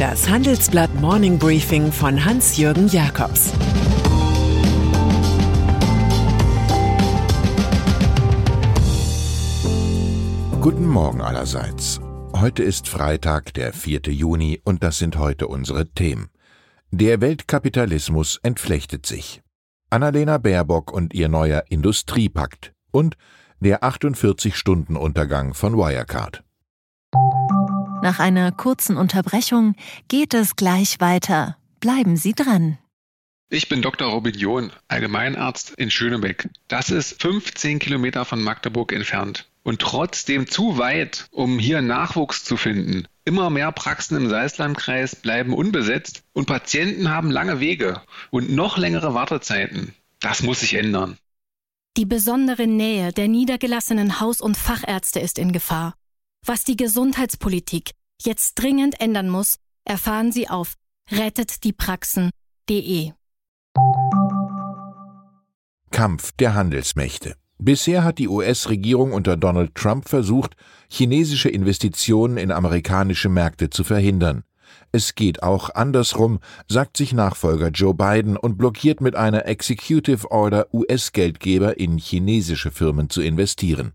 Das Handelsblatt Morning Briefing von Hans-Jürgen Jakobs Guten Morgen allerseits. Heute ist Freitag, der 4. Juni, und das sind heute unsere Themen. Der Weltkapitalismus entflechtet sich. Annalena Baerbock und ihr neuer Industriepakt und der 48-Stunden-Untergang von Wirecard. Nach einer kurzen Unterbrechung geht es gleich weiter. Bleiben Sie dran. Ich bin Dr. Robin John, Allgemeinarzt in Schönebeck. Das ist 15 Kilometer von Magdeburg entfernt und trotzdem zu weit, um hier Nachwuchs zu finden. Immer mehr Praxen im Salzlandkreis bleiben unbesetzt und Patienten haben lange Wege und noch längere Wartezeiten. Das muss sich ändern. Die besondere Nähe der niedergelassenen Haus- und Fachärzte ist in Gefahr. Was die Gesundheitspolitik jetzt dringend ändern muss, erfahren Sie auf rettetdiepraxen.de. Kampf der Handelsmächte. Bisher hat die US-Regierung unter Donald Trump versucht, chinesische Investitionen in amerikanische Märkte zu verhindern. Es geht auch andersrum, sagt sich Nachfolger Joe Biden und blockiert mit einer Executive Order US-Geldgeber in chinesische Firmen zu investieren.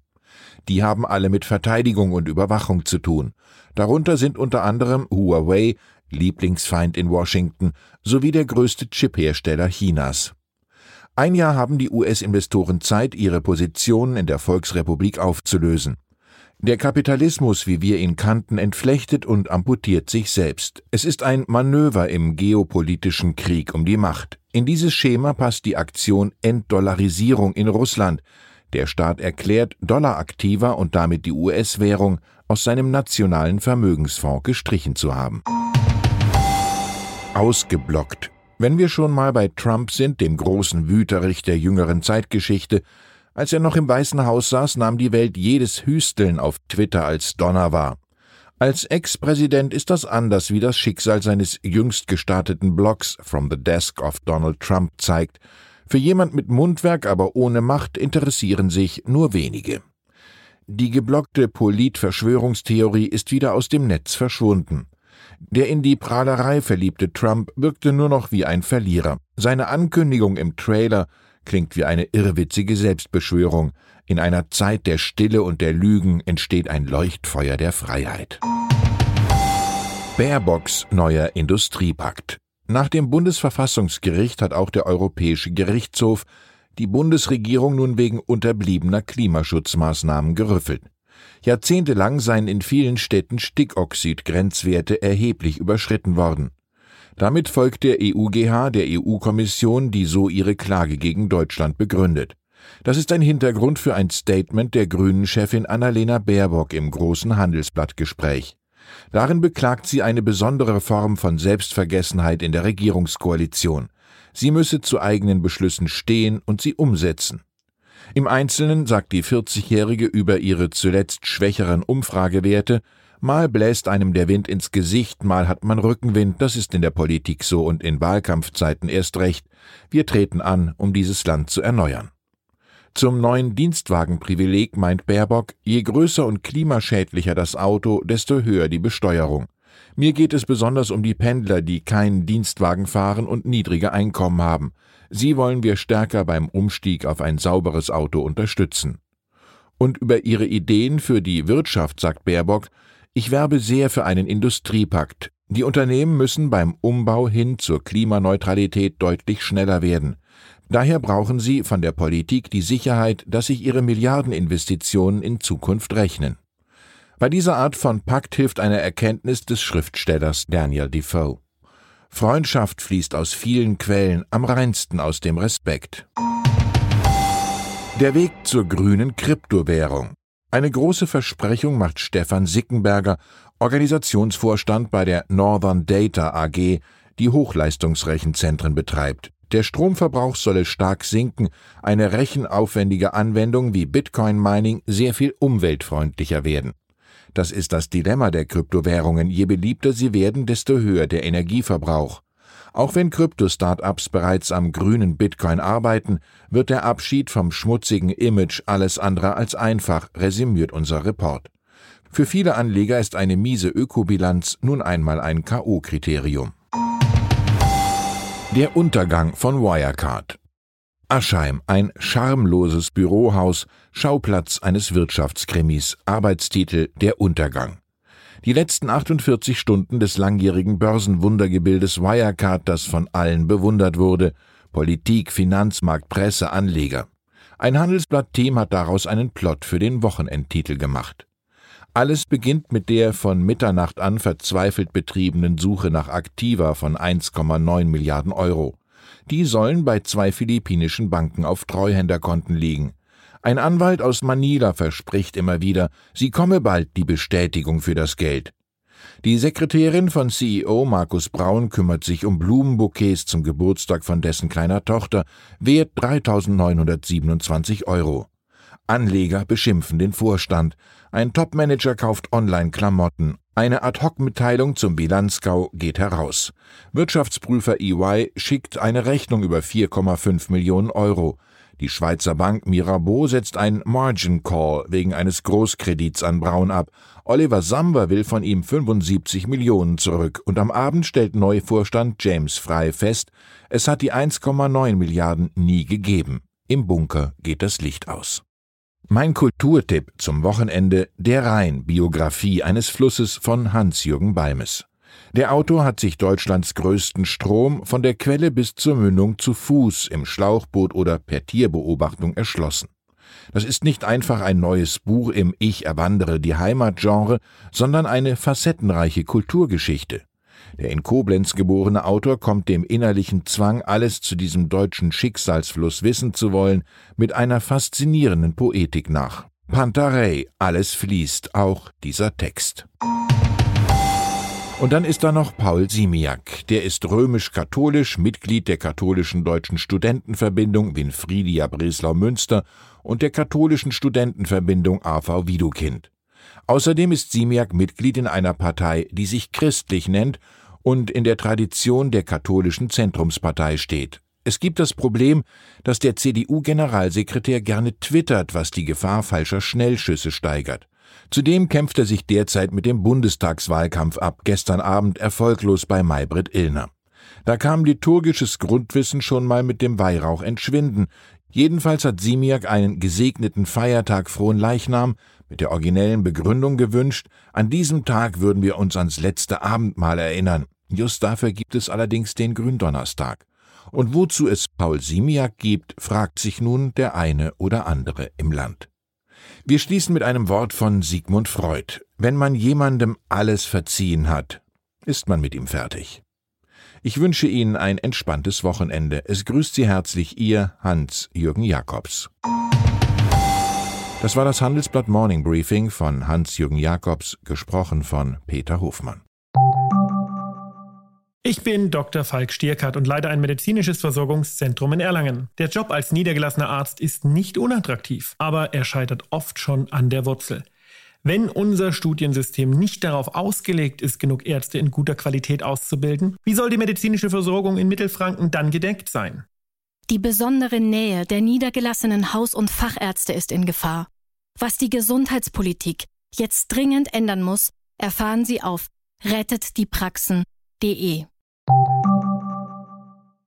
Die haben alle mit Verteidigung und Überwachung zu tun. Darunter sind unter anderem Huawei, Lieblingsfeind in Washington, sowie der größte Chiphersteller Chinas. Ein Jahr haben die US-Investoren Zeit, ihre Positionen in der Volksrepublik aufzulösen. Der Kapitalismus, wie wir ihn kannten, entflechtet und amputiert sich selbst. Es ist ein Manöver im geopolitischen Krieg um die Macht. In dieses Schema passt die Aktion Entdollarisierung in Russland, der Staat erklärt, Dollaraktiver und damit die US-Währung aus seinem nationalen Vermögensfonds gestrichen zu haben. Ausgeblockt. Wenn wir schon mal bei Trump sind, dem großen Wüterich der jüngeren Zeitgeschichte, als er noch im Weißen Haus saß, nahm die Welt jedes Hüsteln auf Twitter als Donner wahr. Als Ex-Präsident ist das anders, wie das Schicksal seines jüngst gestarteten Blogs From the Desk of Donald Trump zeigt, für jemand mit Mundwerk, aber ohne Macht interessieren sich nur wenige. Die geblockte Polit-Verschwörungstheorie ist wieder aus dem Netz verschwunden. Der in die Prahlerei verliebte Trump wirkte nur noch wie ein Verlierer. Seine Ankündigung im Trailer klingt wie eine irrwitzige Selbstbeschwörung. In einer Zeit der Stille und der Lügen entsteht ein Leuchtfeuer der Freiheit. Baerbocks neuer Industriepakt. Nach dem Bundesverfassungsgericht hat auch der Europäische Gerichtshof die Bundesregierung nun wegen unterbliebener Klimaschutzmaßnahmen gerüffelt. Jahrzehntelang seien in vielen Städten Stickoxid-Grenzwerte erheblich überschritten worden. Damit folgt der EUGH der EU-Kommission, die so ihre Klage gegen Deutschland begründet. Das ist ein Hintergrund für ein Statement der Grünen-Chefin Annalena Baerbock im großen Handelsblattgespräch. Darin beklagt sie eine besondere Form von Selbstvergessenheit in der Regierungskoalition. Sie müsse zu eigenen Beschlüssen stehen und sie umsetzen. Im Einzelnen sagt die 40-Jährige über ihre zuletzt schwächeren Umfragewerte, mal bläst einem der Wind ins Gesicht, mal hat man Rückenwind, das ist in der Politik so und in Wahlkampfzeiten erst recht. Wir treten an, um dieses Land zu erneuern. Zum neuen Dienstwagenprivileg meint Baerbock, je größer und klimaschädlicher das Auto, desto höher die Besteuerung. Mir geht es besonders um die Pendler, die keinen Dienstwagen fahren und niedrige Einkommen haben. Sie wollen wir stärker beim Umstieg auf ein sauberes Auto unterstützen. Und über ihre Ideen für die Wirtschaft sagt Baerbock, ich werbe sehr für einen Industriepakt. Die Unternehmen müssen beim Umbau hin zur Klimaneutralität deutlich schneller werden. Daher brauchen sie von der Politik die Sicherheit, dass sich ihre Milliardeninvestitionen in Zukunft rechnen. Bei dieser Art von Pakt hilft eine Erkenntnis des Schriftstellers Daniel Defoe. Freundschaft fließt aus vielen Quellen, am reinsten aus dem Respekt. Der Weg zur grünen Kryptowährung. Eine große Versprechung macht Stefan Sickenberger, Organisationsvorstand bei der Northern Data AG, die Hochleistungsrechenzentren betreibt. Der Stromverbrauch solle stark sinken, eine rechenaufwendige Anwendung wie Bitcoin Mining sehr viel umweltfreundlicher werden. Das ist das Dilemma der Kryptowährungen. Je beliebter sie werden, desto höher der Energieverbrauch. Auch wenn Krypto-Startups bereits am grünen Bitcoin arbeiten, wird der Abschied vom schmutzigen Image alles andere als einfach, resümiert unser Report. Für viele Anleger ist eine miese Ökobilanz nun einmal ein K.O.-Kriterium. Der Untergang von Wirecard. Aschheim, ein schamloses Bürohaus, Schauplatz eines Wirtschaftskrimis, Arbeitstitel Der Untergang. Die letzten 48 Stunden des langjährigen Börsenwundergebildes Wirecard, das von allen bewundert wurde, Politik, Finanzmarkt, Presse, Anleger. Ein Handelsblatt-Team hat daraus einen Plot für den Wochenendtitel gemacht. Alles beginnt mit der von Mitternacht an verzweifelt betriebenen Suche nach Aktiva von 1,9 Milliarden Euro. Die sollen bei zwei philippinischen Banken auf Treuhänderkonten liegen. Ein Anwalt aus Manila verspricht immer wieder, sie komme bald die Bestätigung für das Geld. Die Sekretärin von CEO Markus Braun kümmert sich um Blumenbouquets zum Geburtstag von dessen kleiner Tochter, wert 3.927 Euro. Anleger beschimpfen den Vorstand. Ein Topmanager kauft Online-Klamotten. Eine Ad-Hoc-Mitteilung zum Bilanzgau geht heraus. Wirtschaftsprüfer EY schickt eine Rechnung über 4,5 Millionen Euro. Die Schweizer Bank Mirabeau setzt ein Margin Call wegen eines Großkredits an Braun ab. Oliver Samba will von ihm 75 Millionen zurück und am Abend stellt Neuvorstand James Fry fest, es hat die 1,9 Milliarden nie gegeben. Im Bunker geht das Licht aus. Mein Kulturtipp zum Wochenende Der Rhein, Biografie eines Flusses von Hans-Jürgen Balmes. Der Autor hat sich Deutschlands größten Strom von der Quelle bis zur Mündung zu Fuß, im Schlauchboot oder per Tierbeobachtung erschlossen. Das ist nicht einfach ein neues Buch im Ich erwandere die Heimatgenre, sondern eine facettenreiche Kulturgeschichte. Der in Koblenz geborene Autor kommt dem innerlichen Zwang, alles zu diesem deutschen Schicksalsfluss wissen zu wollen, mit einer faszinierenden Poetik nach. Pantarei, alles fließt, auch dieser Text. Und dann ist da noch Paul Simiak. Der ist römisch-katholisch, Mitglied der katholischen deutschen Studentenverbindung Winfriedia Breslau-Münster und der katholischen Studentenverbindung AV Widukind. Außerdem ist Simiak Mitglied in einer Partei, die sich christlich nennt und in der Tradition der katholischen Zentrumspartei steht. Es gibt das Problem, dass der CDU-Generalsekretär gerne twittert, was die Gefahr falscher Schnellschüsse steigert. Zudem kämpft er sich derzeit mit dem Bundestagswahlkampf ab, gestern Abend erfolglos bei Maybrit Illner. Da kam liturgisches Grundwissen schon mal mit dem Weihrauch entschwinden. Jedenfalls hat Simiak einen gesegneten Feiertag frohen Leichnam mit der originellen Begründung gewünscht, an diesem Tag würden wir uns ans letzte Abendmahl erinnern. Just dafür gibt es allerdings den Gründonnerstag. Und wozu es Paul Simiak gibt, fragt sich nun der eine oder andere im Land. Wir schließen mit einem Wort von Sigmund Freud. Wenn man jemandem alles verziehen hat, ist man mit ihm fertig. Ich wünsche Ihnen ein entspanntes Wochenende. Es grüßt Sie herzlich Ihr Hans-Jürgen Jakobs. Das war das Handelsblatt Morning Briefing von Hans-Jürgen Jakobs, gesprochen von Peter Hofmann. Ich bin Dr. Falk Stierkart und leite ein medizinisches Versorgungszentrum in Erlangen. Der Job als niedergelassener Arzt ist nicht unattraktiv, aber er scheitert oft schon an der Wurzel. Wenn unser Studiensystem nicht darauf ausgelegt ist, genug Ärzte in guter Qualität auszubilden, wie soll die medizinische Versorgung in Mittelfranken dann gedeckt sein? Die besondere Nähe der niedergelassenen Haus- und Fachärzte ist in Gefahr. Was die Gesundheitspolitik jetzt dringend ändern muss, erfahren Sie auf rettetdiepraxen.de.